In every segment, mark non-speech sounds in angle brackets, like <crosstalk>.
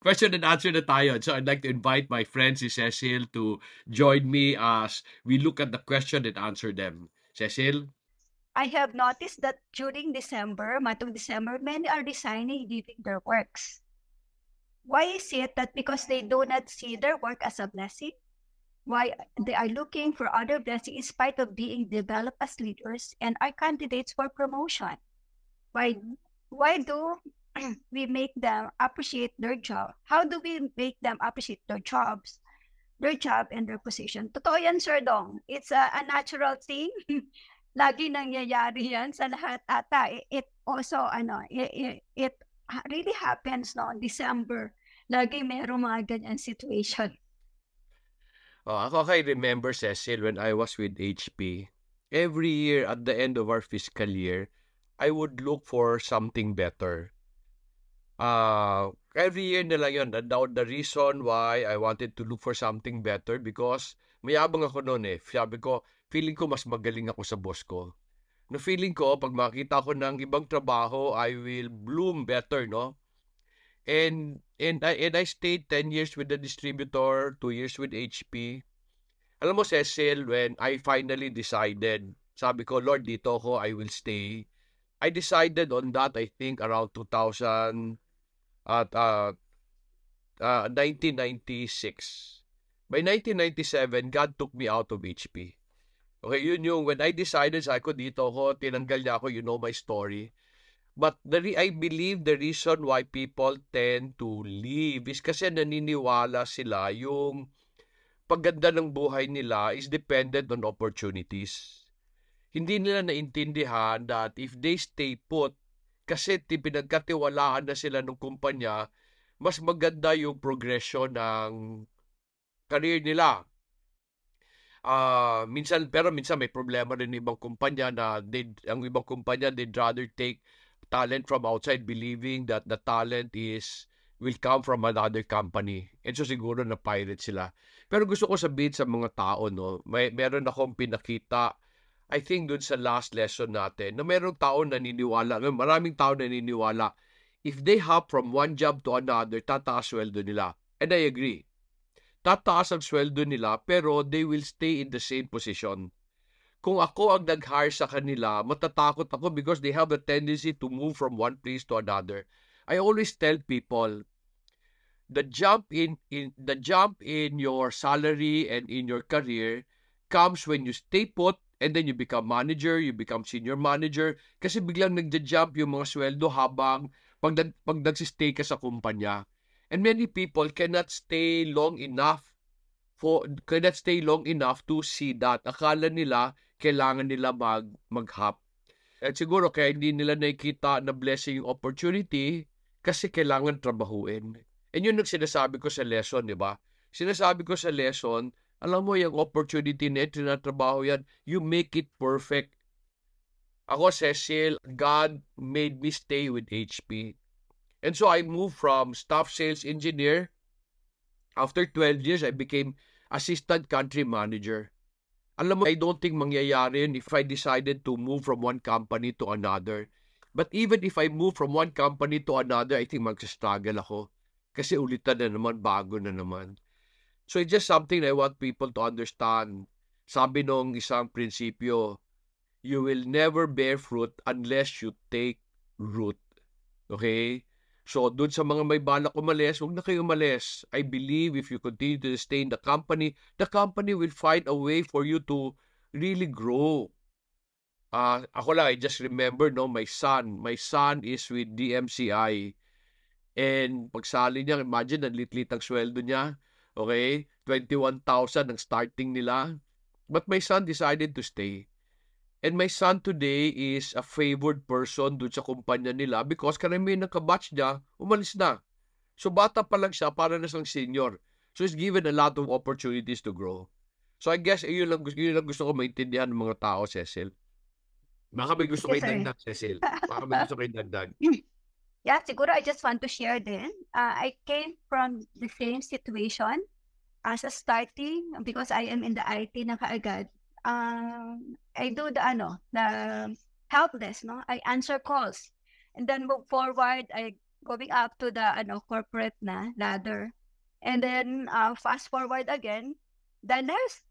question and answer na tayo. So I'd like to invite my friend si Cecil to join me as we look at the question and answer them. Cecil? I have noticed that during December, matong December, many are resigning, leaving their works. Why is it that because they do not see their work as a blessing? Why they are looking for other blessing in spite of being developed as leaders and are candidates for promotion? Why why do <clears throat> we make them appreciate their job? How do we make them appreciate their jobs, their job and their position? Totoo yan, Sir Dong. It's a, a natural thing. <laughs> Lagi nangyayari yan sa lahat ata. It also, ano, it, it, really happens no December. Lagi merong mga ganyan situation. Oh, ako kay remember, Cecil, when I was with HP, every year at the end of our fiscal year, I would look for something better uh, every year nila yun. And now, the reason why I wanted to look for something better because mayabang ako noon eh. Sabi ko, feeling ko mas magaling ako sa boss ko. No feeling ko, pag makita ko ng ibang trabaho, I will bloom better, no? And, and, I, and I stayed 10 years with the distributor, 2 years with HP. Alam mo, Cecil, when I finally decided, sabi ko, Lord, dito ako, I will stay. I decided on that, I think, around 2000, at uh, uh, 1996. By 1997, God took me out of HP. Okay, yun yung when I decided sa ako dito ako, tinanggal niya ako, you know my story. But the re- I believe the reason why people tend to leave is kasi naniniwala sila yung pagganda ng buhay nila is dependent on opportunities. Hindi nila naintindihan that if they stay put, kasi pinagkatiwalaan na sila ng kumpanya, mas maganda yung progression ng career nila. Uh, minsan pero minsan may problema rin ibang kumpanya na they, ang ibang kumpanya they'd rather take talent from outside believing that the talent is will come from another company. And so siguro na pirate sila. Pero gusto ko sabihin sa mga tao no, may meron akong pinakita I think dun sa last lesson natin, na merong tao naniniwala, maraming tao naniniwala, if they hop from one job to another, tataas sweldo nila. And I agree. Tataas ang sweldo nila, pero they will stay in the same position. Kung ako ang nag-hire sa kanila, matatakot ako because they have a tendency to move from one place to another. I always tell people, the jump in, in the jump in your salary and in your career comes when you stay put and then you become manager, you become senior manager, kasi biglang nagja-jump yung mga sweldo habang pag, pag nagsistay ka sa kumpanya. And many people cannot stay long enough for cannot stay long enough to see that. Akala nila kailangan nila mag mag-hop. At siguro kaya hindi nila nakikita na blessing yung opportunity kasi kailangan trabahuin. And yun ang sinasabi ko sa lesson, di ba? Sinasabi ko sa lesson, alam mo, yung opportunity na tinatrabaho yan, you make it perfect. Ako, Cecil, God made me stay with HP. And so I moved from staff sales engineer. After 12 years, I became assistant country manager. Alam mo, I don't think mangyayari yun if I decided to move from one company to another. But even if I move from one company to another, I think mag-struggle ako. Kasi ulitan na naman, bago na naman. So it's just something I want people to understand. Sabi nung isang prinsipyo, you will never bear fruit unless you take root. Okay? So, dun sa mga may balak umalis, huwag na kayo umalis. I believe if you continue to stay in the company, the company will find a way for you to really grow. Uh, ako lang, I just remember, no, my son, my son is with DMCI. And pagsali niya, imagine, ang litlit ang sweldo niya. Okay? 21,000 ang starting nila. But my son decided to stay. And my son today is a favored person doon sa kumpanya nila because karamihan ng kabatch niya, umalis na. So bata pa lang siya para na siyang senior. So he's given a lot of opportunities to grow. So I guess yun lang, yun lang gusto ko maintindihan ng mga tao, Cecil. Baka may gusto yes, kayo dagdag, Cecil. Baka may gusto kayo dagdag. <laughs> Yeah, siguro I just want to share then. Uh, I came from the same situation as a starting because I am in the IT na kaagad. Um, I do the ano, the help desk, no? I answer calls. And then move forward, I going up to the ano corporate na ladder. And then uh, fast forward again, the next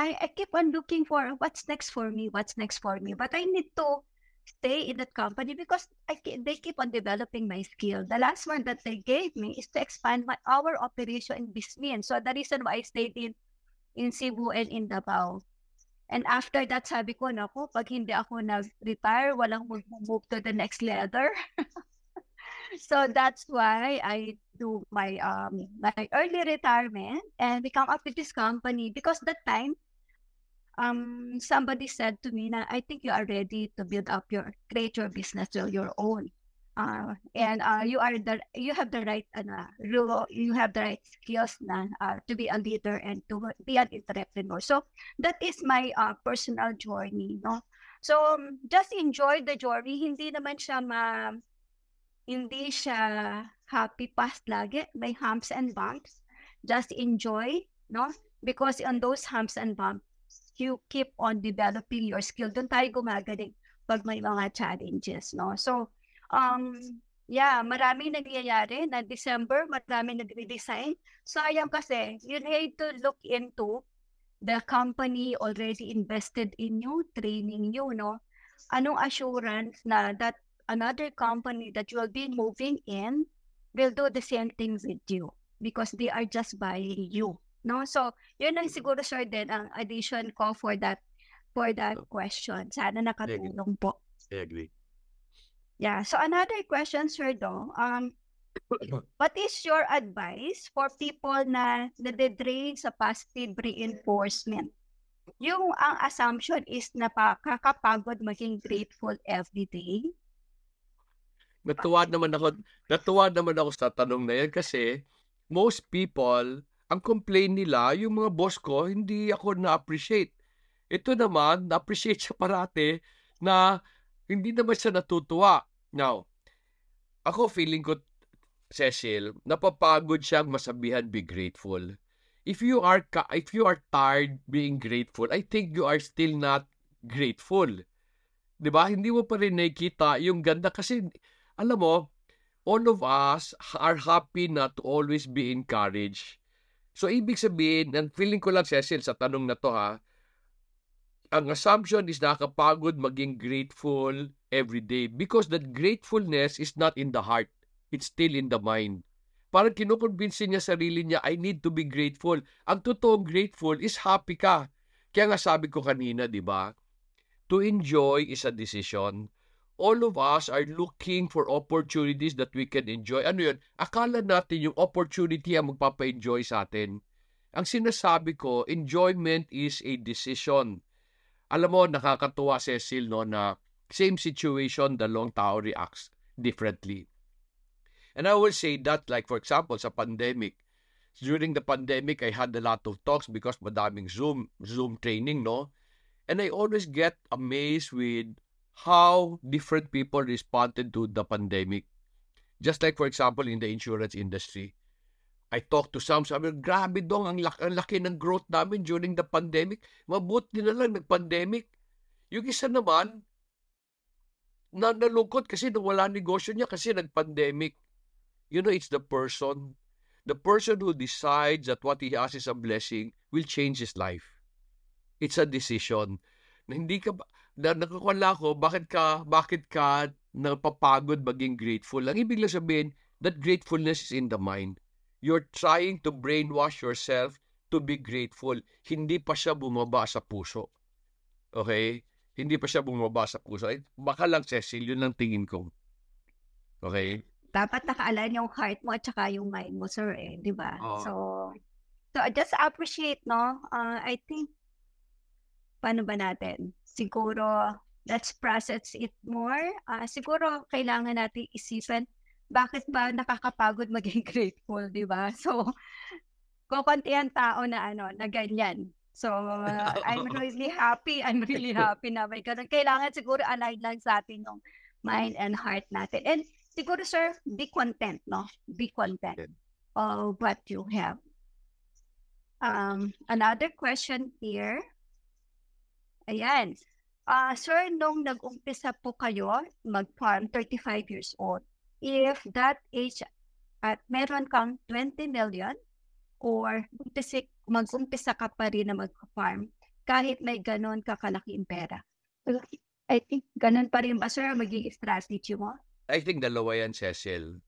I, I keep on looking for what's next for me, what's next for me. But I need to stay in that company because I they keep on developing my skill. The last one that they gave me is to expand my our operation in Bismin. So the reason why I stayed in in Cebu and in Davao. And after that, sabi ko, nako, pag hindi ako nag-retire, walang move to the next ladder. <laughs> so that's why I do my um my early retirement and become up with this company because that time um somebody said to me I think you are ready to build up your create your business your own. Uh, and uh, you are the you have the right uh, you have the right skills na uh, to be a leader and to be an entrepreneur. So that is my uh, personal journey, no. So um, just enjoy the journey. Hindi naman siya ma hindi siya happy past lagi. May humps and bumps. Just enjoy, no? Because on those humps and bumps, you keep on developing your skill. Doon tayo gumagaling pag may mga challenges, no? So, um, yeah, maraming nangyayari na December, maraming nagre-design. Sayang kasi, you need to look into the company already invested in you, training you, no? Anong assurance na that another company that you will be moving in will do the same thing with you because they are just buying you. No? So, yun ang siguro sir din ang addition ko for that for that question. Sana nakatulong po. I agree. Yeah. So another question sir do, um <coughs> what is your advice for people na nade-drain sa positive reinforcement? Yung ang assumption is napakakapagod maging grateful every day natuwa naman ako, natuwa naman ako sa tanong na yan kasi most people, ang complain nila, yung mga boss ko, hindi ako na-appreciate. Ito naman, na-appreciate siya parate na hindi naman siya natutuwa. Now, ako feeling ko, Cecil, napapagod siyang masabihan be grateful. If you are if you are tired being grateful, I think you are still not grateful. 'Di ba? Hindi mo pa rin nakikita yung ganda kasi alam mo, all of us are happy not to always be encouraged. So, ibig sabihin, and feeling ko lang, Cecil, sa tanong na to ha, ang assumption is nakakapagod maging grateful every day because that gratefulness is not in the heart. It's still in the mind. Parang kinukonvince niya sarili niya, I need to be grateful. Ang totoong grateful is happy ka. Kaya nga sabi ko kanina, di ba? To enjoy is a decision all of us are looking for opportunities that we can enjoy. Ano yun? Akala natin yung opportunity ang magpapa-enjoy sa atin. Ang sinasabi ko, enjoyment is a decision. Alam mo, nakakatuwa, Cecil, no, na same situation, long tao reacts differently. And I will say that, like for example, sa pandemic, during the pandemic, I had a lot of talks because madaming Zoom, Zoom training, no? And I always get amazed with how different people responded to the pandemic. Just like, for example, in the insurance industry. I talked to some, sabi, grabe dong, ang laki, ang laki ng growth namin during the pandemic. Mabuti na lang nag-pandemic. Yung isa naman, na nalungkot kasi nawala negosyo niya kasi nag-pandemic. You know, it's the person. The person who decides that what he has is a blessing will change his life. It's a decision. Na hindi ka ba, na nakakwala ko, bakit ka, bakit ka napapagod maging grateful? Ang ibig lang sabihin, that gratefulness is in the mind. You're trying to brainwash yourself to be grateful. Hindi pa siya bumaba sa puso. Okay? Hindi pa siya bumaba sa puso. Eh, baka lang, Cecil, yun ang tingin ko. Okay? Dapat nakaalign yung heart mo at saka yung mind mo, sir, eh. Di ba? Oh. So, so, just appreciate, no? Uh, I think, paano ba natin? Siguro let's process it more. Uh, siguro kailangan natin isipan bakit ba nakakapagod maging <laughs> grateful, di ba? So, kukunti ang tao na ano, na ganyan. So, <laughs> uh, I'm really happy. I'm really happy na may ganun. Kailangan siguro align lang sa atin yung mind and heart natin. And siguro, sir, be content, no? Be content of what you have. Um, another question here. Ayan. Uh, sir, nung nag-umpisa po kayo mag-farm, 35 years old, if that age at meron kang 20 million or umpisi, mag-umpisa ka pa rin na mag-farm kahit may ganon kakalaking pera. I think ganon pa rin ba, sir, maging strategy mo? I think dalawa yan, Cecil.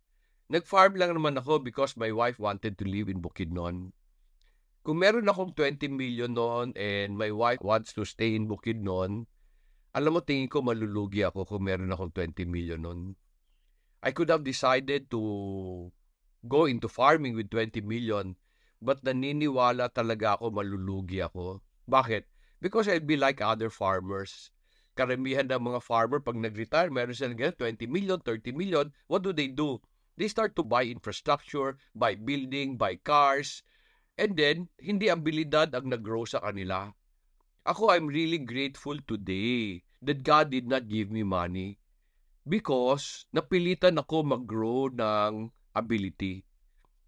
Nag-farm lang naman ako because my wife wanted to live in Bukidnon. Kung meron akong 20 million noon and my wife wants to stay in Bukidnon, alam mo, tingin ko malulugi ako kung meron akong 20 million noon. I could have decided to go into farming with 20 million but naniniwala talaga ako malulugi ako. Bakit? Because I'd be like other farmers. Karamihan ng mga farmer pag nag-retire, meron silang 20 million, 30 million. What do they do? They start to buy infrastructure, buy building, buy cars, and then, hindi abilidad ang nag-grow sa kanila. Ako, I'm really grateful today that God did not give me money because napilitan ako mag-grow ng ability.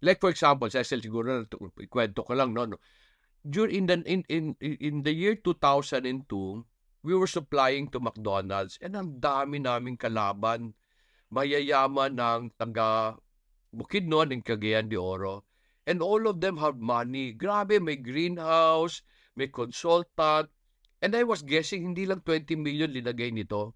Like for example, Cecil siguro kwento ko lang no, no. During in the in, in in the year 2002, we were supplying to McDonald's and ang dami naming kalaban mayayaman ng taga Bukidnon and Cagayan de Oro. And all of them have money. Grabe, may greenhouse, may consultant. And I was guessing, hindi lang 20 million linagay nito.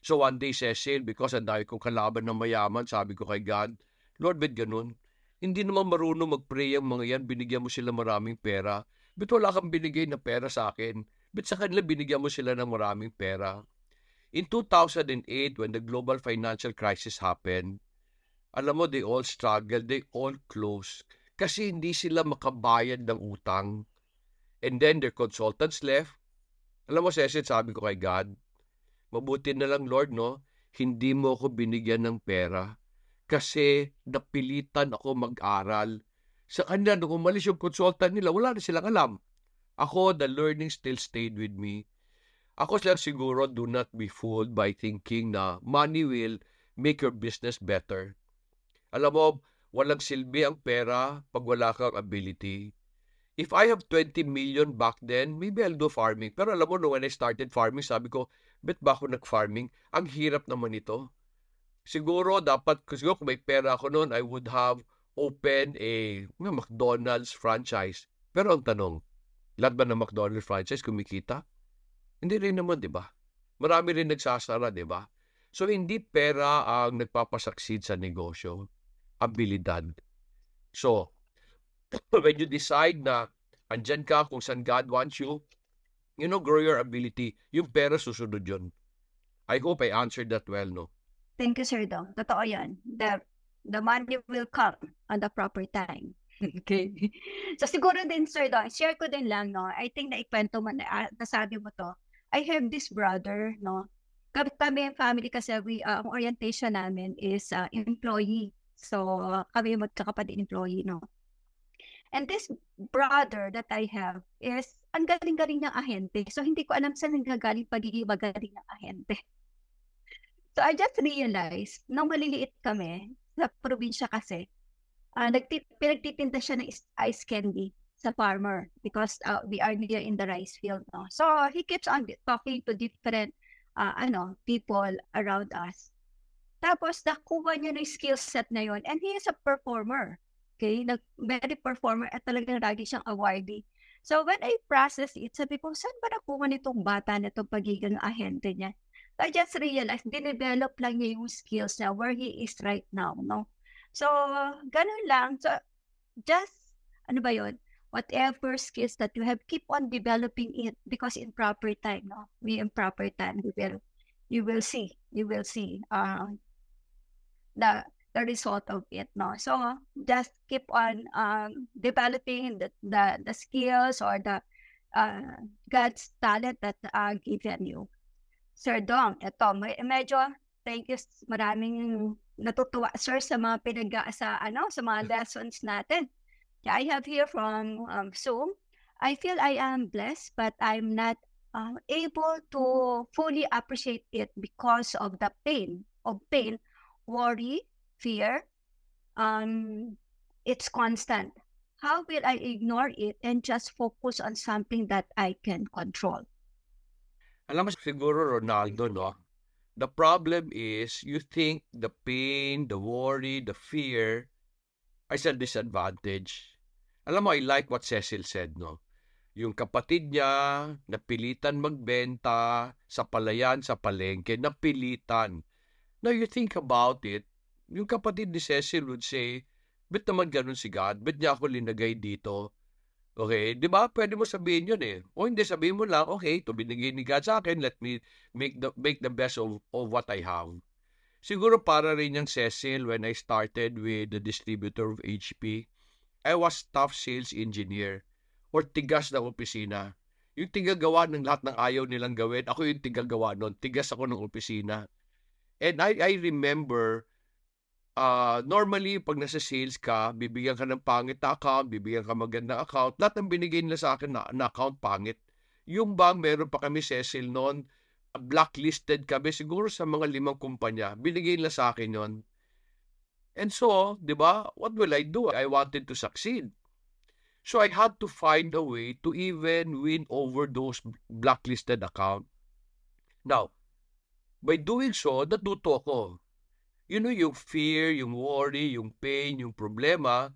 So one day, Cecil, because ang dahil kong kalaban ng mayaman, sabi ko kay God, Lord, bet ganun? Hindi naman marunong mag-pray ang mga yan, binigyan mo sila maraming pera. Bet wala kang binigay na pera sa akin? Bet sa kanila binigyan mo sila ng maraming pera? In 2008, when the global financial crisis happened, alam mo, they all struggled, they all closed. Kasi hindi sila makabayad ng utang. And then their consultants left. Alam mo, Cecil, sabi ko kay God, mabuti na lang, Lord, no? Hindi mo ako binigyan ng pera. Kasi napilitan ako mag-aral. Sa kanila, nung umalis yung consultant nila, wala na silang alam. Ako, the learning still stayed with me. Ako lang siguro do not be fooled by thinking na money will make your business better. Alam mo, walang silbi ang pera pag wala kang ability. If I have 20 million back then, maybe I'll do farming. Pero alam mo, no, when I started farming, sabi ko, bet ba ako nag-farming? Ang hirap naman ito. Siguro, dapat, siguro kung may pera ako noon, I would have opened a McDonald's franchise. Pero ang tanong, lahat ba ng McDonald's franchise kumikita? Hindi rin naman, di ba? Marami rin nagsasara, di ba? So, hindi pera ang nagpapasucceed sa negosyo. Abilidad. So, <coughs> when you decide na andyan ka kung saan God wants you, you know, grow your ability. Yung pera susunod yun. I hope I answered that well, no? Thank you, Sir Dong. Totoo yan. The, the money will come on the proper time. <laughs> okay. So siguro din, Sir Dong, share ko din lang, no? I think na ikwento mo na, uh, nasabi mo to. I have this brother, no? Kami, kami family kasi we, uh, ang orientation namin is uh, employee. So, kami magkakapatid employee, no? And this brother that I have is, ang galing-galing ng ahente. So, hindi ko alam saan nanggagaling pagiging magaling ng ahente. <laughs> So, I just realized, nung maliliit kami, sa probinsya kasi, uh, nagtit- pinagtitinda siya ng ice candy sa farmer because uh, we are near in the rice field. No? So, he keeps on talking to different uh, ano, people around us. Tapos, nakuha niya ng skill set na yon and he is a performer. Okay? Nag, very performer at talagang lagi siyang awardee. So, when I process it, sabi ko, saan ba nakuha nitong bata na itong pagiging ahente niya? I just realized, dinevelop lang niya yung skills niya where he is right now, no? So, ganun lang. So, just, ano ba yon Whatever skills that you have, keep on developing it because in proper time, no? We in proper time, will, you will see, you will see uh, the the result of it, no? So, just keep on um, developing the, the, the skills or the uh, God's talent that uh, given you. Sir Dong, ito, may, medyo, thank you, maraming natutuwa, sir, sa mga pinag sa, ano, sa mga <laughs> lessons natin. I have here from um, Zoom, I feel I am blessed, but I'm not uh, able to fully appreciate it because of the pain, of pain, worry, fear, um, it's constant. How will I ignore it and just focus on something that I can control? Alam mo siguro Ronaldo, no? The problem is you think the pain, the worry, the fear is a disadvantage. Alam mo, I like what Cecil said, no? Yung kapatid niya, napilitan magbenta sa palayan, sa palengke, napilitan. Now, you think about it, yung kapatid ni Cecil would say, Ba't naman ganun si God? Ba't niya ako linagay dito? Okay, 'di ba? Pwede mo sabihin 'yun eh. O hindi sabihin mo lang, okay, to binigay ni God sa akin, let me make the make the best of, of what I have. Siguro para rin yung Cecil when I started with the distributor of HP, I was staff sales engineer or tigas ng opisina. Yung tigagawa ng lahat ng ayaw nilang gawin, ako yung tigagawa noon. Tigas ako ng opisina. And I, I remember uh, normally, pag nasa sales ka, bibigyan ka ng pangit na account, bibigyan ka magandang account. Lahat ng binigay nila sa akin na, na account pangit. Yung bang meron pa kami Cecil noon, blacklisted kami siguro sa mga limang kumpanya. Binigay nila sa akin yon. And so, di ba, what will I do? I wanted to succeed. So I had to find a way to even win over those blacklisted account. Now, by doing so, natuto ko you know, yung fear, yung worry, yung pain, yung problema,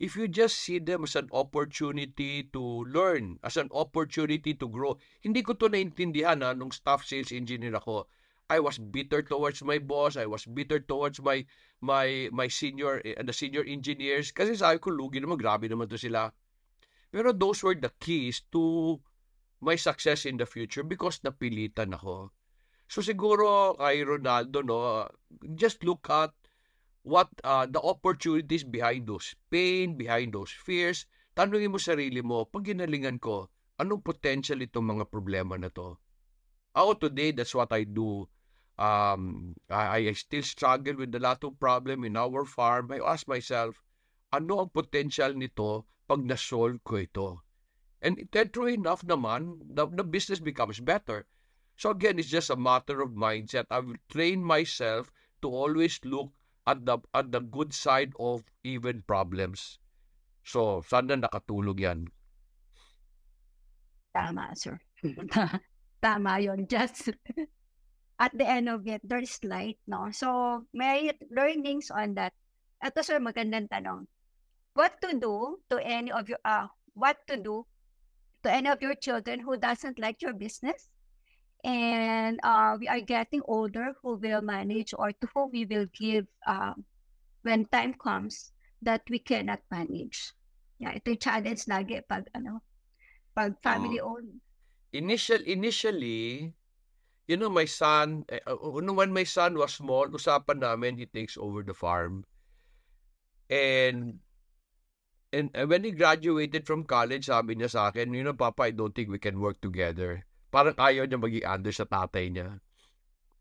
if you just see them as an opportunity to learn, as an opportunity to grow. Hindi ko to naintindihan ha, nung staff sales engineer ako. I was bitter towards my boss, I was bitter towards my my my senior uh, the senior engineers kasi sabi ko lugi naman grabe naman to sila. Pero those were the keys to my success in the future because napilitan ako. So siguro kay Ronaldo, no, just look at what uh, the opportunities behind those pain, behind those fears. Tanungin mo sarili mo, pag ginalingan ko, anong potential itong mga problema na to? Ako today, that's what I do. Um, I, I still struggle with a lot of problem in our farm. I ask myself, ano ang potential nito pag na-solve ko ito? And true enough naman, the, the business becomes better. So again, it's just a matter of mindset. I've trained myself to always look at the at the good side of even problems. So, sana nakatulog yan. Tama, sir. <laughs> Tama yon Just <laughs> at the end of it, there's light, no? So, may learnings on that. Ito, sir, magandang tanong. What to do to any of your, uh, what to do to any of your children who doesn't like your business? And uh, we are getting older who will manage or to whom we will give uh, when time comes that we cannot manage. Yeah, ito yung challenge lagi pag ano, pag family oh. owned. Initial, initially, you know, my son, uh, when my son was small, usapan namin, he takes over the farm. And and when he graduated from college, sabi niya sa akin, you know, Papa, I don't think we can work together. Parang ayaw niya maging under sa tatay niya.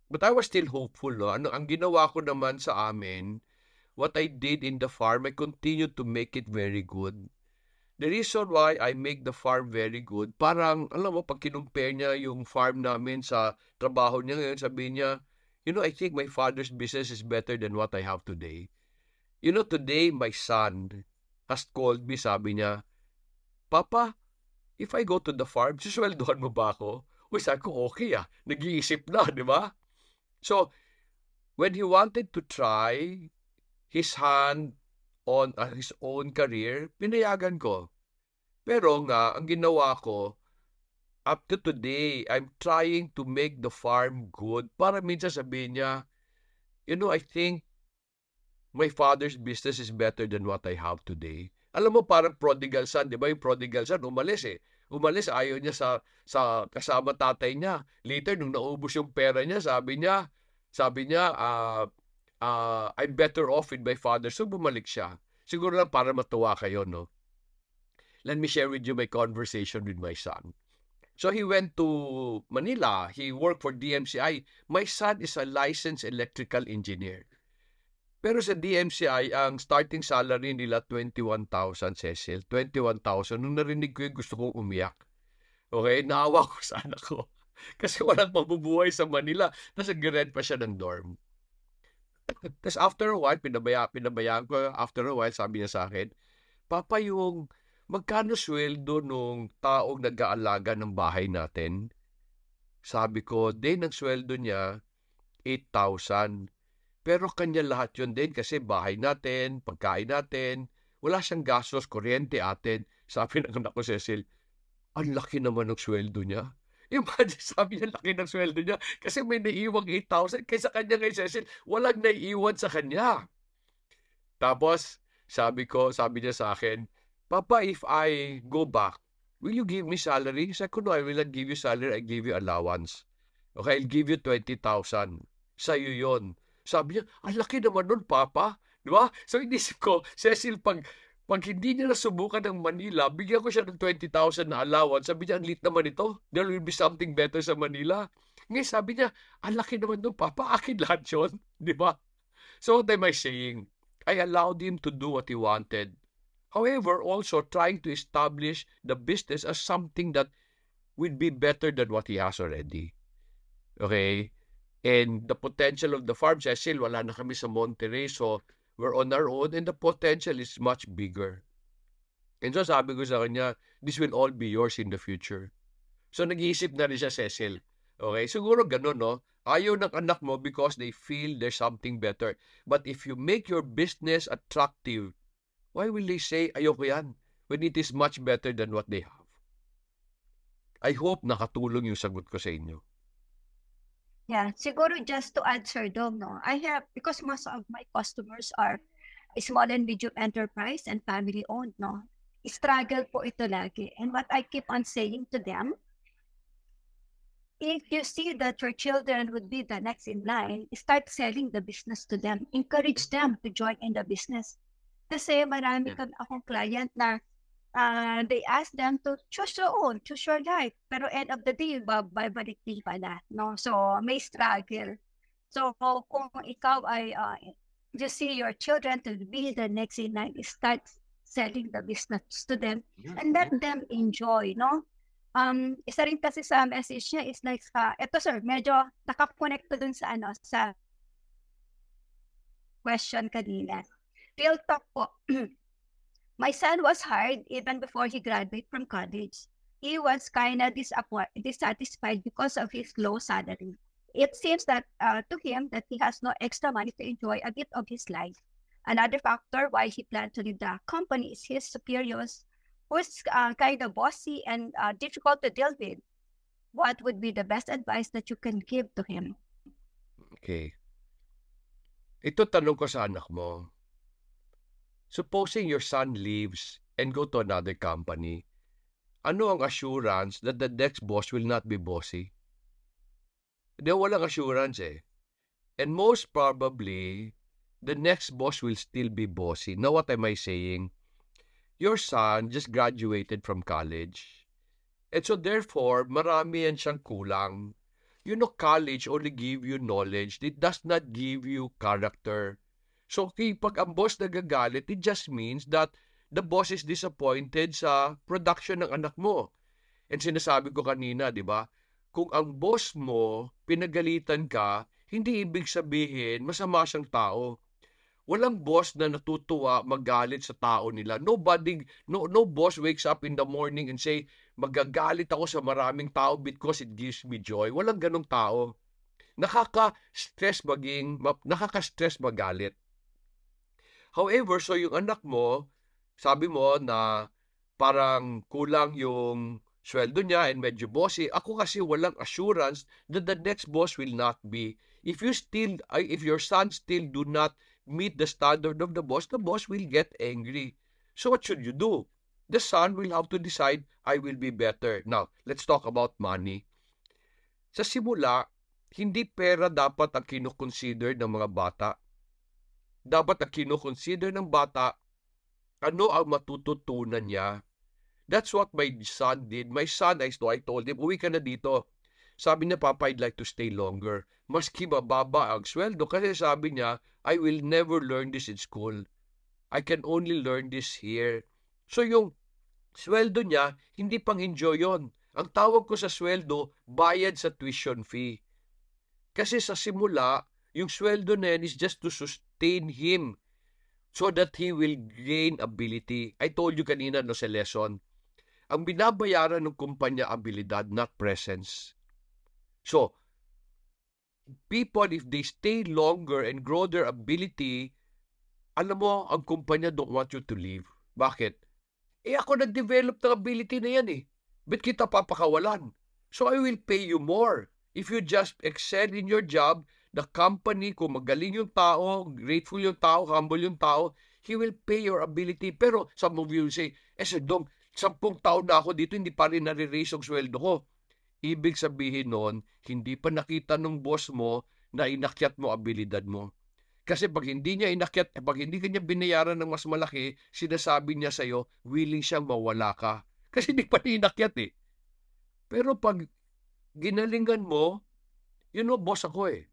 But I was still hopeful. No? Ano, ang ginawa ko naman sa amin, what I did in the farm, I continued to make it very good. The reason why I make the farm very good, parang, alam mo, pag kinumpare niya yung farm namin sa trabaho niya ngayon, sabi niya, you know, I think my father's business is better than what I have today. You know, today, my son has called me, sabi niya, Papa, if I go to the farm, susweldohan mo ba ako? Uy, sabi ko, okay ah. Nag-iisip na, di ba? So, when he wanted to try his hand on uh, his own career, pinayagan ko. Pero nga, ang ginawa ko, up to today, I'm trying to make the farm good para minsan sabihin niya, you know, I think my father's business is better than what I have today. Alam mo, parang prodigal son, di ba? Yung prodigal son, umalis eh. Umalis, ayaw niya sa, sa kasama tatay niya. Later, nung naubos yung pera niya, sabi niya, sabi niya, uh, uh, I'm better off with my father. So, bumalik siya. Siguro lang para matuwa kayo, no? Let me share with you my conversation with my son. So he went to Manila. He worked for DMCI. My son is a licensed electrical engineer. Pero sa DMCI, ang starting salary nila 21,000, Cecil. 21,000. Nung narinig ko yun, gusto kong umiyak. Okay? Naawa ko sa anak ko. <laughs> Kasi walang mabubuhay sa Manila. Tapos nag pa siya ng dorm. <coughs> Tapos after a while, pinabaya, pinabayaan ko. After a while, sabi niya sa akin, Papa, yung magkano sweldo nung taong nag-aalaga ng bahay natin? Sabi ko, day ng sweldo niya, 8,000. Pero kanya lahat yun din kasi bahay natin, pagkain natin, wala siyang gastos, kuryente atin. <laughs> Sabi ng anak ko, Cecil, ang laki naman ng sweldo niya. <laughs> Imagine, sabi niya, laki ng sweldo niya kasi may naiiwang 8,000 kaysa kanya ngayon, Cecil, walang naiiwan sa kanya. Tapos, sabi ko, sabi niya sa akin, Papa, if I go back, will you give me salary? Sabi ko, no, I will not give you salary, I give you allowance. Okay, I'll give you 20,000. Sa'yo yon. Sabi niya, ang laki naman nun, Papa. Di ba? So, inisip ko, Cecil, pag, pag hindi niya nasubukan ng Manila, bigyan ko siya ng 20,000 na allowance. Sabi niya, ang lit naman ito. There will be something better sa Manila. Ngayon, sabi niya, ang laki naman nun, Papa. Akin lahat yun. <laughs> Di ba? So, what am I saying? I allowed him to do what he wanted. However, also trying to establish the business as something that would be better than what he has already. Okay? And the potential of the farm, Cecil, wala na kami sa Monterrey, so we're on our own and the potential is much bigger. And so sabi ko sa kanya, this will all be yours in the future. So nag-iisip na rin siya, Cecil. Okay? Siguro ganun, no? Ayaw ng anak mo because they feel there's something better. But if you make your business attractive, Why will they say, ayoko yan, when it is much better than what they have? I hope nakatulong yung sagot ko sa inyo. Yeah, siguro just to add, Sir Dom, no, I have, because most of my customers are small and medium enterprise and family owned, no, struggle po ito lagi. And what I keep on saying to them, if you see that your children would be the next in line, start selling the business to them. Encourage them to join in the business. Kasi marami kang akong client na uh, they ask them to choose your own, choose your life. Pero end of the day, babalik din pala. No? So, may struggle. So, kung ikaw ay, uh, you see your children to be the next in line, start selling the business to them and let them enjoy, no? Um, isa rin kasi sa message niya is like, uh, eto sir, medyo nakakonect to dun sa ano, sa question kanina real talk po. <clears throat> My son was hired even before he graduated from college. He was kind of dissatisfied because of his low salary. It seems that uh, to him that he has no extra money to enjoy a bit of his life. Another factor why he planned to leave the company is his superiors, who's uh, kind of bossy and uh, difficult to deal with. What would be the best advice that you can give to him? Okay. Ito tanong ko sa anak mo. Supposing your son leaves and go to another company, ano ang assurance that the next boss will not be bossy? Hindi, walang assurance eh. And most probably, the next boss will still be bossy. Now, what am I saying? Your son just graduated from college. And so therefore, marami yan siyang kulang. You know, college only give you knowledge. It does not give you character. So, pag ang boss nagagalit, it just means that the boss is disappointed sa production ng anak mo. And sinasabi ko kanina, di ba? Kung ang boss mo, pinagalitan ka, hindi ibig sabihin masama siyang tao. Walang boss na natutuwa magalit sa tao nila. Nobody, no, no boss wakes up in the morning and say, magagalit ako sa maraming tao because it gives me joy. Walang ganong tao. Nakaka-stress maging, nakaka-stress magalit. However, so yung anak mo, sabi mo na parang kulang yung sweldo niya and medyo bossy. Ako kasi walang assurance that the next boss will not be. If you still, if your son still do not meet the standard of the boss, the boss will get angry. So what should you do? The son will have to decide, I will be better. Now, let's talk about money. Sa simula, hindi pera dapat ang kinukonsider ng mga bata dapat na kinoconsider ng bata ano ang matututunan niya. That's what my son did. My son, I, I told him, uwi ka na dito. Sabi niya, Papa, I'd like to stay longer. Maski mababa ang sweldo. Kasi sabi niya, I will never learn this in school. I can only learn this here. So yung sweldo niya, hindi pang enjoy yon. Ang tawag ko sa sweldo, bayad sa tuition fee. Kasi sa simula, yung sweldo na yan is just to sustain him so that he will gain ability. I told you kanina no sa lesson, ang binabayaran ng kumpanya abilidad, not presence. So, people, if they stay longer and grow their ability, alam mo, ang kumpanya don't want you to leave. Bakit? Eh ako nag-develop ng ability na yan eh. Ba't kita papakawalan? So I will pay you more. If you just excel in your job, the company, kung magaling yung tao, grateful yung tao, humble yung tao, he will pay your ability. Pero some of you say, eh Sir Dong, sampung taon na ako dito, hindi pa rin nare-raise ang sweldo ko. Ibig sabihin noon, hindi pa nakita ng boss mo na inakyat mo abilidad mo. Kasi pag hindi niya inakyat, eh, pag hindi kanya binayaran ng mas malaki, sinasabi niya sa'yo, willing siyang mawala ka. <laughs> Kasi hindi pa niya inakyat eh. Pero pag ginalingan mo, you know, boss ako eh.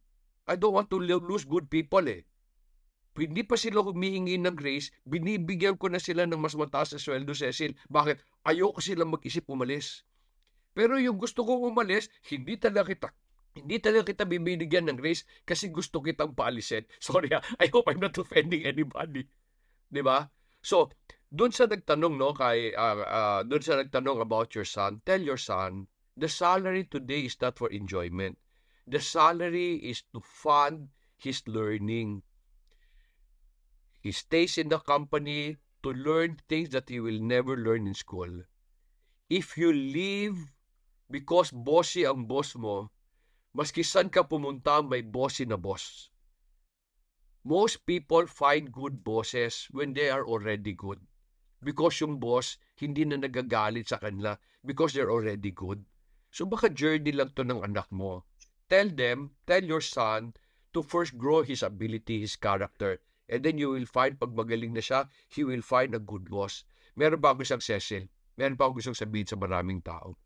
I don't want to lose good people eh. Hindi pa sila humihingi ng grace, binibigyan ko na sila ng mas mataas na sweldo, Cecil. Bakit? Ayoko sila mag-isip umalis. Pero yung gusto kong umalis, hindi talaga kita hindi talaga kita bibigyan ng grace kasi gusto kitang paalisin. <laughs> Sorry ha, I hope I'm not offending anybody. 'Di ba? So, doon sa nagtanong no kay uh, uh, doon sa nagtanong about your son, tell your son, the salary today is not for enjoyment. The salary is to fund his learning. He stays in the company to learn things that he will never learn in school. If you leave because bossy ang boss mo, maski saan ka pumunta may bossy na boss. Most people find good bosses when they are already good. Because yung boss, hindi na nagagalit sa kanila because they're already good. So baka journey lang to ng anak mo. Tell them, tell your son to first grow his ability, his character. And then you will find, pag magaling na siya, he will find a good boss. Meron pa ako isang Cecil. Meron pa ako gustong sabihin sa maraming tao.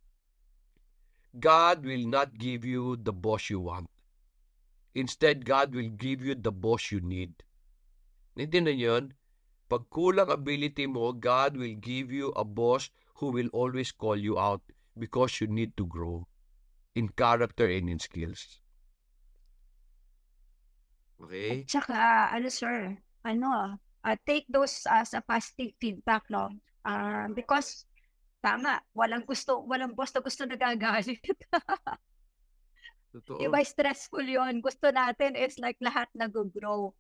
God will not give you the boss you want. Instead, God will give you the boss you need. Hindi na yun? Pag kulang ability mo, God will give you a boss who will always call you out because you need to grow in character and in skills. Okay? At saka, ano sir, ano, uh, take those as a positive feedback, no? Uh, because Tama, walang gusto, walang boss na gusto nagagalit. <laughs> Totoo. Diba stressful yon Gusto natin is like lahat nag-grow.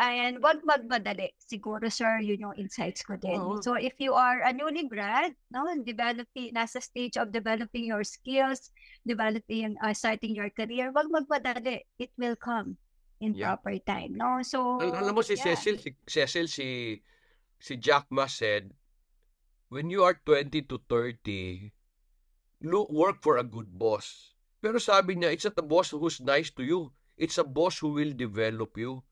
And wag magmadali. Siguro, sir, yun yung insights ko din. Oo. So, if you are a newly grad, no, developing, nasa stage of developing your skills, developing, uh, starting your career, wag magmadali. It will come in Yeah. proper time, no? So, Al- alam mo si yeah. Cecil, si Cecil, si, si Jack Ma said, when you are 20 to 30, look, work for a good boss. Pero sabi niya, it's not a boss who's nice to you. It's a boss who will develop you.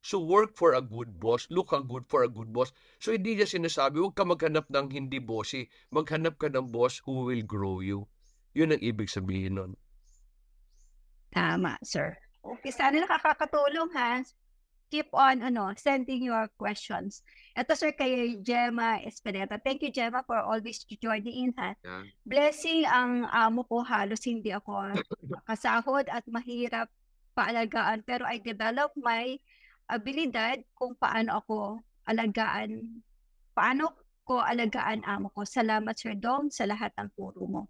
So work for a good boss. Look ang good for a good boss. So hindi niya sinasabi, huwag ka maghanap ng hindi bossy. Maghanap ka ng boss who will grow you. Yun ang ibig sabihin nun. Tama, sir. Okay, sana nakakatulong, Hans. Keep on ano, sending your questions. Ito, sir, kay Gemma Espineta. Thank you, Gemma, for always joining in, ha? Yeah. Blessing ang amo ko, halos hindi ako kasahod at mahirap paalagaan. Pero I develop my abilidad kung paano ako alagaan, paano ko alagaan amo ko. Salamat, Sir Dom, sa lahat ng turo mo.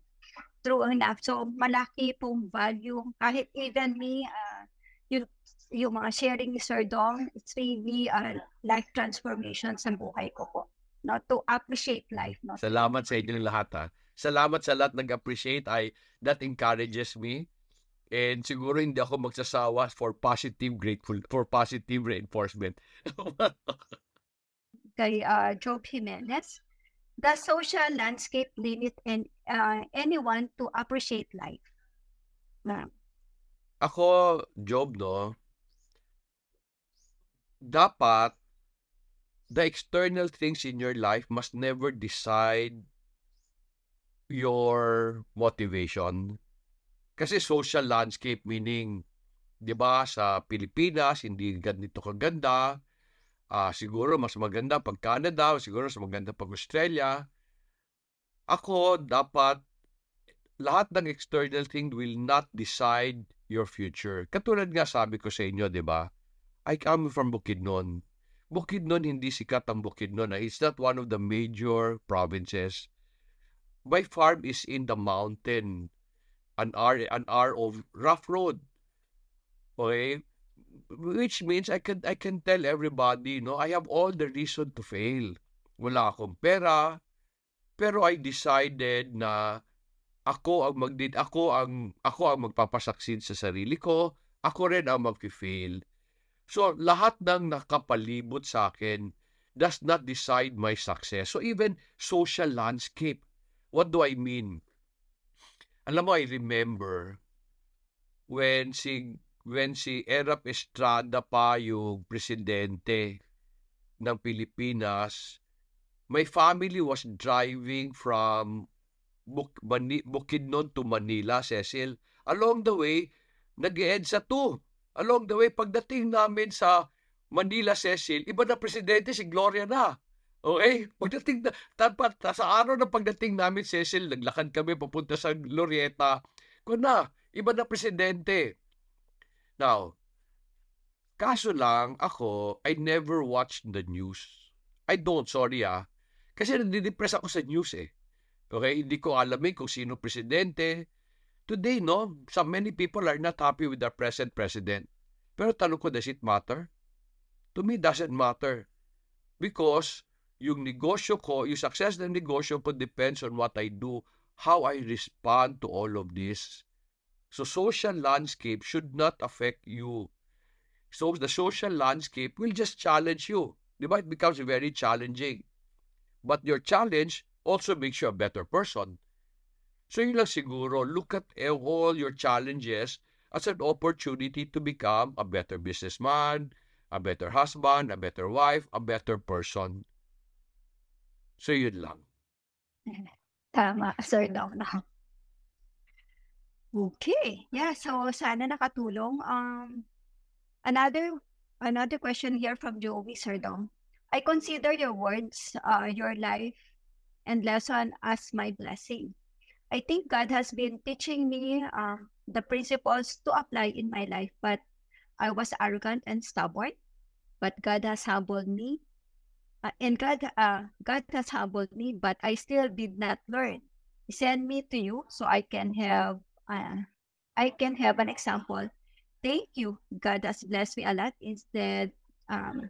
True enough. So, malaki pong value. Kahit even me, uh, yung, yung mga sharing ni Sir Dom, it's really a life transformation sa buhay ko po. No, to appreciate life. No? Salamat sa inyong lahat ha. Salamat sa lahat nag-appreciate. I, that encourages me. And siguro hindi ako magsasawa for positive grateful for positive reinforcement. <laughs> kay uh, Job Jimenez. Does social landscape limit and uh, anyone to appreciate life? Na, ako, Job, no, dapat the external things in your life must never decide your motivation. Kasi social landscape meaning, 'di ba, sa Pilipinas hindi ganito kaganda. Ah, siguro mas maganda pag Canada, siguro mas maganda pag Australia. Ako dapat lahat ng external thing will not decide your future. Katulad nga sabi ko sa inyo, 'di ba? I come from Bukidnon. Bukidnon hindi sikat ang Bukidnon. ah. It's not one of the major provinces. My farm is in the mountain. An hour, an hour of rough road. Okay? Which means I can I can tell everybody, no, I have all the reason to fail. Wala akong pera, pero I decided na ako ang magdid ako ang ako ang magpapasucceed sa sarili ko, ako rin ang magfi-fail. So lahat ng nakapalibot sa akin does not decide my success. So even social landscape, what do I mean? Alam mo, I remember when si when si Erap Estrada pa yung presidente ng Pilipinas, my family was driving from Buk Mani Bukidnon to Manila, Cecil. Along the way, nag-EDSA 2. Along the way, pagdating namin sa Manila, Cecil, iba na presidente si Gloria na. Okay? Pagdating na, tapat, sa araw ng pagdating namin, Cecil, naglakad kami papunta sa Glorieta. Kung na, iba na presidente. Now, kaso lang ako, I never watched the news. I don't, sorry ah. Kasi nadidepress ako sa news eh. Okay, hindi ko alamin kung sino presidente. Today, no, so many people are not happy with the present president. Pero tanong ko, does it matter? To me, doesn't matter. Because yung negosyo ko, yung success ng negosyo ko depends on what I do, how I respond to all of this. So social landscape should not affect you. So the social landscape will just challenge you. Diba? It becomes very challenging. But your challenge also makes you a better person. So yun lang siguro, look at all your challenges as an opportunity to become a better businessman, a better husband, a better wife, a better person. So yun lang. <laughs> Tama, Sir Dong. Okay. Yeah, so sana nakatulong. Um, another another question here from Joey Sardong. I consider your words, uh, your life, and lesson as my blessing. I think God has been teaching me uh, the principles to apply in my life, but I was arrogant and stubborn. But God has humbled me, uh, and God, uh, God has humbled me, but I still did not learn. He sent me to you so I can have uh, I can have an example. Thank you. God has blessed me a lot. Instead, um,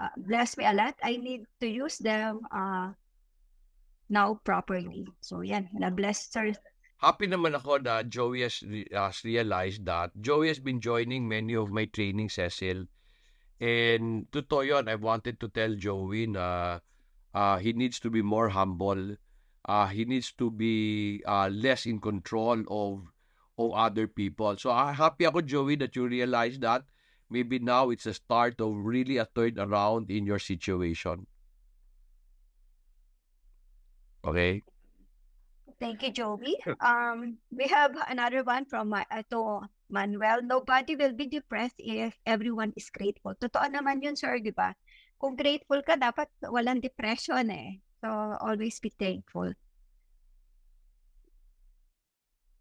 uh, blessed me a lot. I need to use them uh, now properly. So, yan. Na-bless, sir. Happy naman ako na Joey has, has realized that. Joey has been joining many of my training, Cecil. And totoo yun, I wanted to tell Joey na uh, he needs to be more humble uh, he needs to be uh, less in control of of other people. So uh, happy ako, Joey, that you realize that. Maybe now it's a start of really a turn around in your situation. Okay. Thank you, Joey. Um, we have another one from uh, to Manuel. Nobody will be depressed if everyone is grateful. Totoo naman yun, sir, di ba? Kung grateful ka, dapat walang depression eh. So always be thankful.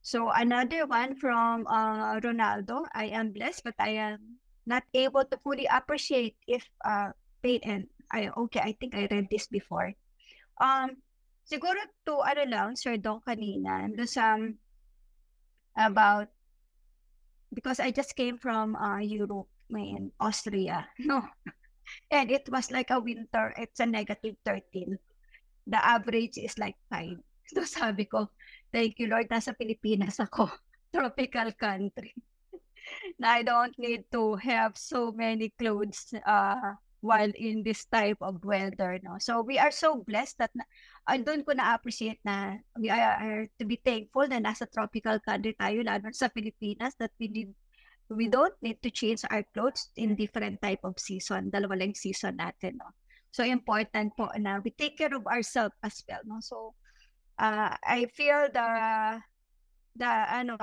So another one from uh, Ronaldo. I am blessed, but I am not able to fully appreciate if uh, pain and I okay. I think I read this before. Um, siguro to ano lang, Sir Don kanina, do some about because I just came from uh, Europe, in Austria, <laughs> no, and it was like a winter. It's a negative thirteen the average is like 5. <laughs> So sabi ko, thank you Lord, nasa Pilipinas ako, <laughs> tropical country. na I don't need to have so many clothes uh, while in this type of weather. No? So we are so blessed that na, uh, doon ko na-appreciate na we are, are to be thankful na nasa tropical country tayo, lalo sa Pilipinas, that we need we don't need to change our clothes in different type of season. Dalawa lang season natin. No? So important po na we take care of ourselves as well, no? So uh, I feel the the ano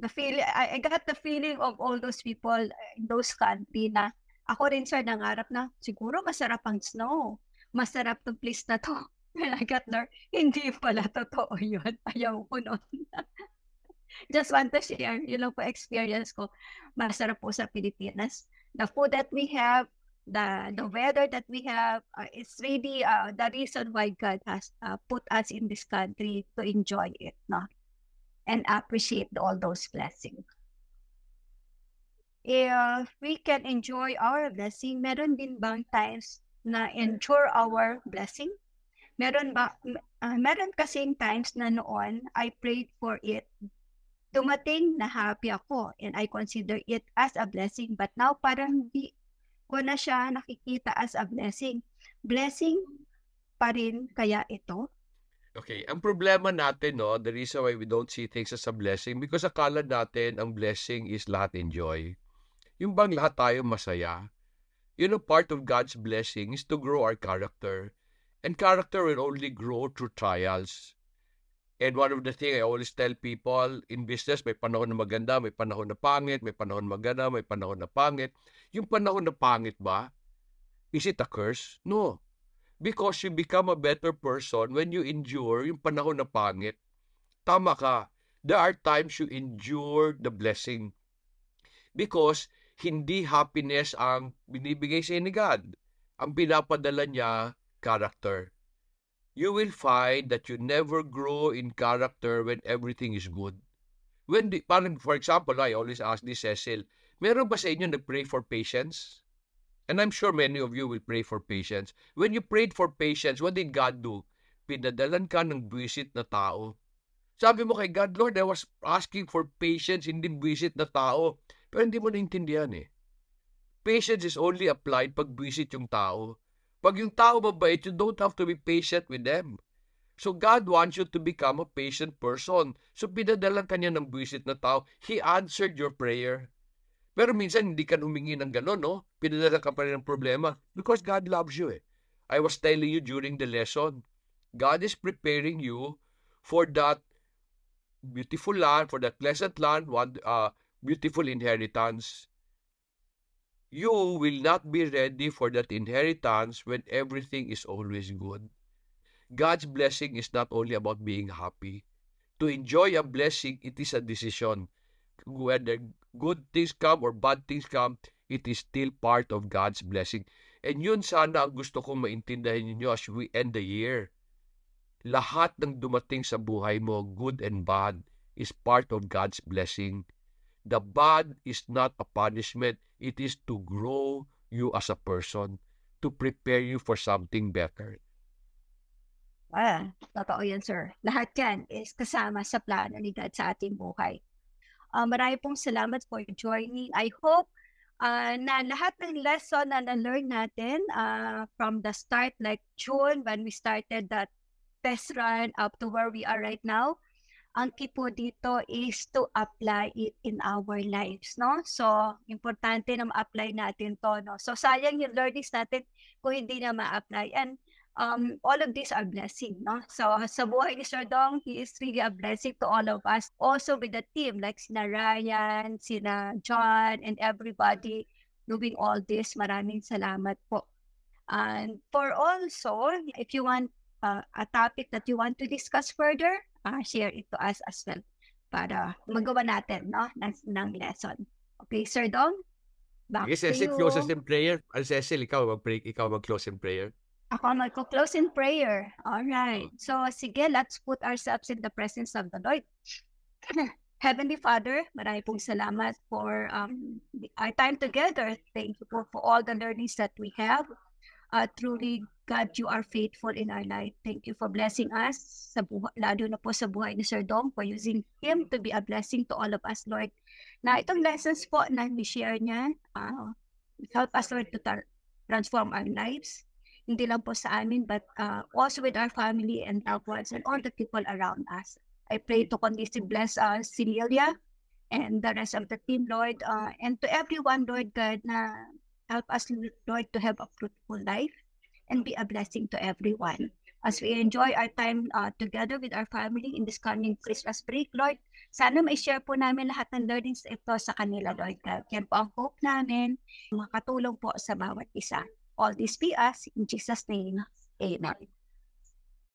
the feeling I, I got the feeling of all those people in those country na ako rin sir nangarap na siguro masarap ang snow. Masarap tong place na to. <laughs> When I got there, hindi pala totoo yun. <laughs> Ayaw ko nun. <laughs> Just want to share, yun lang po experience ko. Masarap po sa Pilipinas. The food that we have, the the weather that we have uh, is really uh, the reason why God has uh, put us in this country to enjoy it, no, and appreciate all those blessings. If we can enjoy our blessing, meron din bang times na enjoy our blessing? Meron ba, uh, meron kasing times na noon, I prayed for it. Dumating na happy ako and I consider it as a blessing. But now parang hindi ko na siya nakikita as a blessing. Blessing pa rin kaya ito? Okay, ang problema natin, no, the reason why we don't see things as a blessing, because akala natin ang blessing is lahat enjoy. Yung bang lahat tayo masaya. You know, part of God's blessing is to grow our character. And character will only grow through trials. And one of the things I always tell people in business, may panahon na maganda, may panahon na pangit, may panahon maganda, may panahon na pangit. Yung panahon na pangit ba, is it a curse? No. Because you become a better person when you endure yung panahon na pangit. Tama ka. There are times you endure the blessing. Because hindi happiness ang binibigay sa ni God. Ang pinapadala niya, character. You will find that you never grow in character when everything is good. When, the, parang, for example, I always ask this, Cecil, meron ba sa inyo nag-pray for patience? And I'm sure many of you will pray for patience. When you prayed for patience, what did God do? Pinadalan ka ng buwisit na tao. Sabi mo kay God, Lord, I was asking for patience, hindi buwisit na tao. Pero hindi mo naintindihan eh. Patience is only applied pag buwisit yung tao. Pag yung tao mabait, you don't have to be patient with them. So God wants you to become a patient person. So pinadalan kanya ng buwisit na tao. He answered your prayer. Pero minsan hindi ka humingi ng gano'n, no? Pinadala ka pa rin ng problema because God loves you eh. I was telling you during the lesson, God is preparing you for that beautiful land, for that pleasant land, one uh, beautiful inheritance. You will not be ready for that inheritance when everything is always good. God's blessing is not only about being happy. To enjoy a blessing, it is a decision. Whether good things come or bad things come, it is still part of God's blessing. And yun sana ang gusto kong maintindihan ninyo as we end the year. Lahat ng dumating sa buhay mo, good and bad, is part of God's blessing. The bad is not a punishment. It is to grow you as a person, to prepare you for something better. Ah, totoo yan, sir. Lahat yan is kasama sa plano ni God sa ating buhay. Uh, marami pong salamat for joining. I hope uh, na lahat ng lesson na na-learn natin uh, from the start, like June, when we started that test run up to where we are right now, ang key po dito is to apply it in our lives, no? So, importante na ma-apply natin to, no? So, sayang yung learnings natin kung hindi na ma-apply. And um, all of these are blessing, no? So, sa buhay ni Sir Dong, he is really a blessing to all of us. Also with the team, like sina Ryan, sina John, and everybody doing all this. Maraming salamat po. And for also, if you want uh, a topic that you want to discuss further, uh, share it to us as well para magawa natin, no, ng, ng lesson. Okay, Sir Dong? Back yes, Cecil, close us in prayer. Cecil, ikaw mag-break, ikaw mag-close in prayer. Ako magko-close in prayer. All right. Oh. So, sige, let's put ourselves in the presence of the Lord. <clears throat> Heavenly Father, marami pong salamat for um, our time together. Thank you for, for all the learnings that we have. Uh, truly, God, you are faithful in our life. Thank you for blessing us, sa buhay, lalo na po sa buhay ni Sir Dong, for using him to be a blessing to all of us, Lord. Na itong lessons po na we-share niya, uh, help us, Lord, to transform our lives hindi lang po sa amin, but uh, also with our family and loved ones and all the people around us. I pray to continuously bless uh, Celia and the rest of the team, Lord, uh, and to everyone, Lord God, na help us, Lord, to have a fruitful life and be a blessing to everyone. As we enjoy our time uh, together with our family in this coming Christmas break, Lord, sana ma-share po namin lahat ng learnings ito sa kanila, Lord. Yan po ang hope namin, makatulong po sa bawat isa. All this be us in Jesus' name. Amen.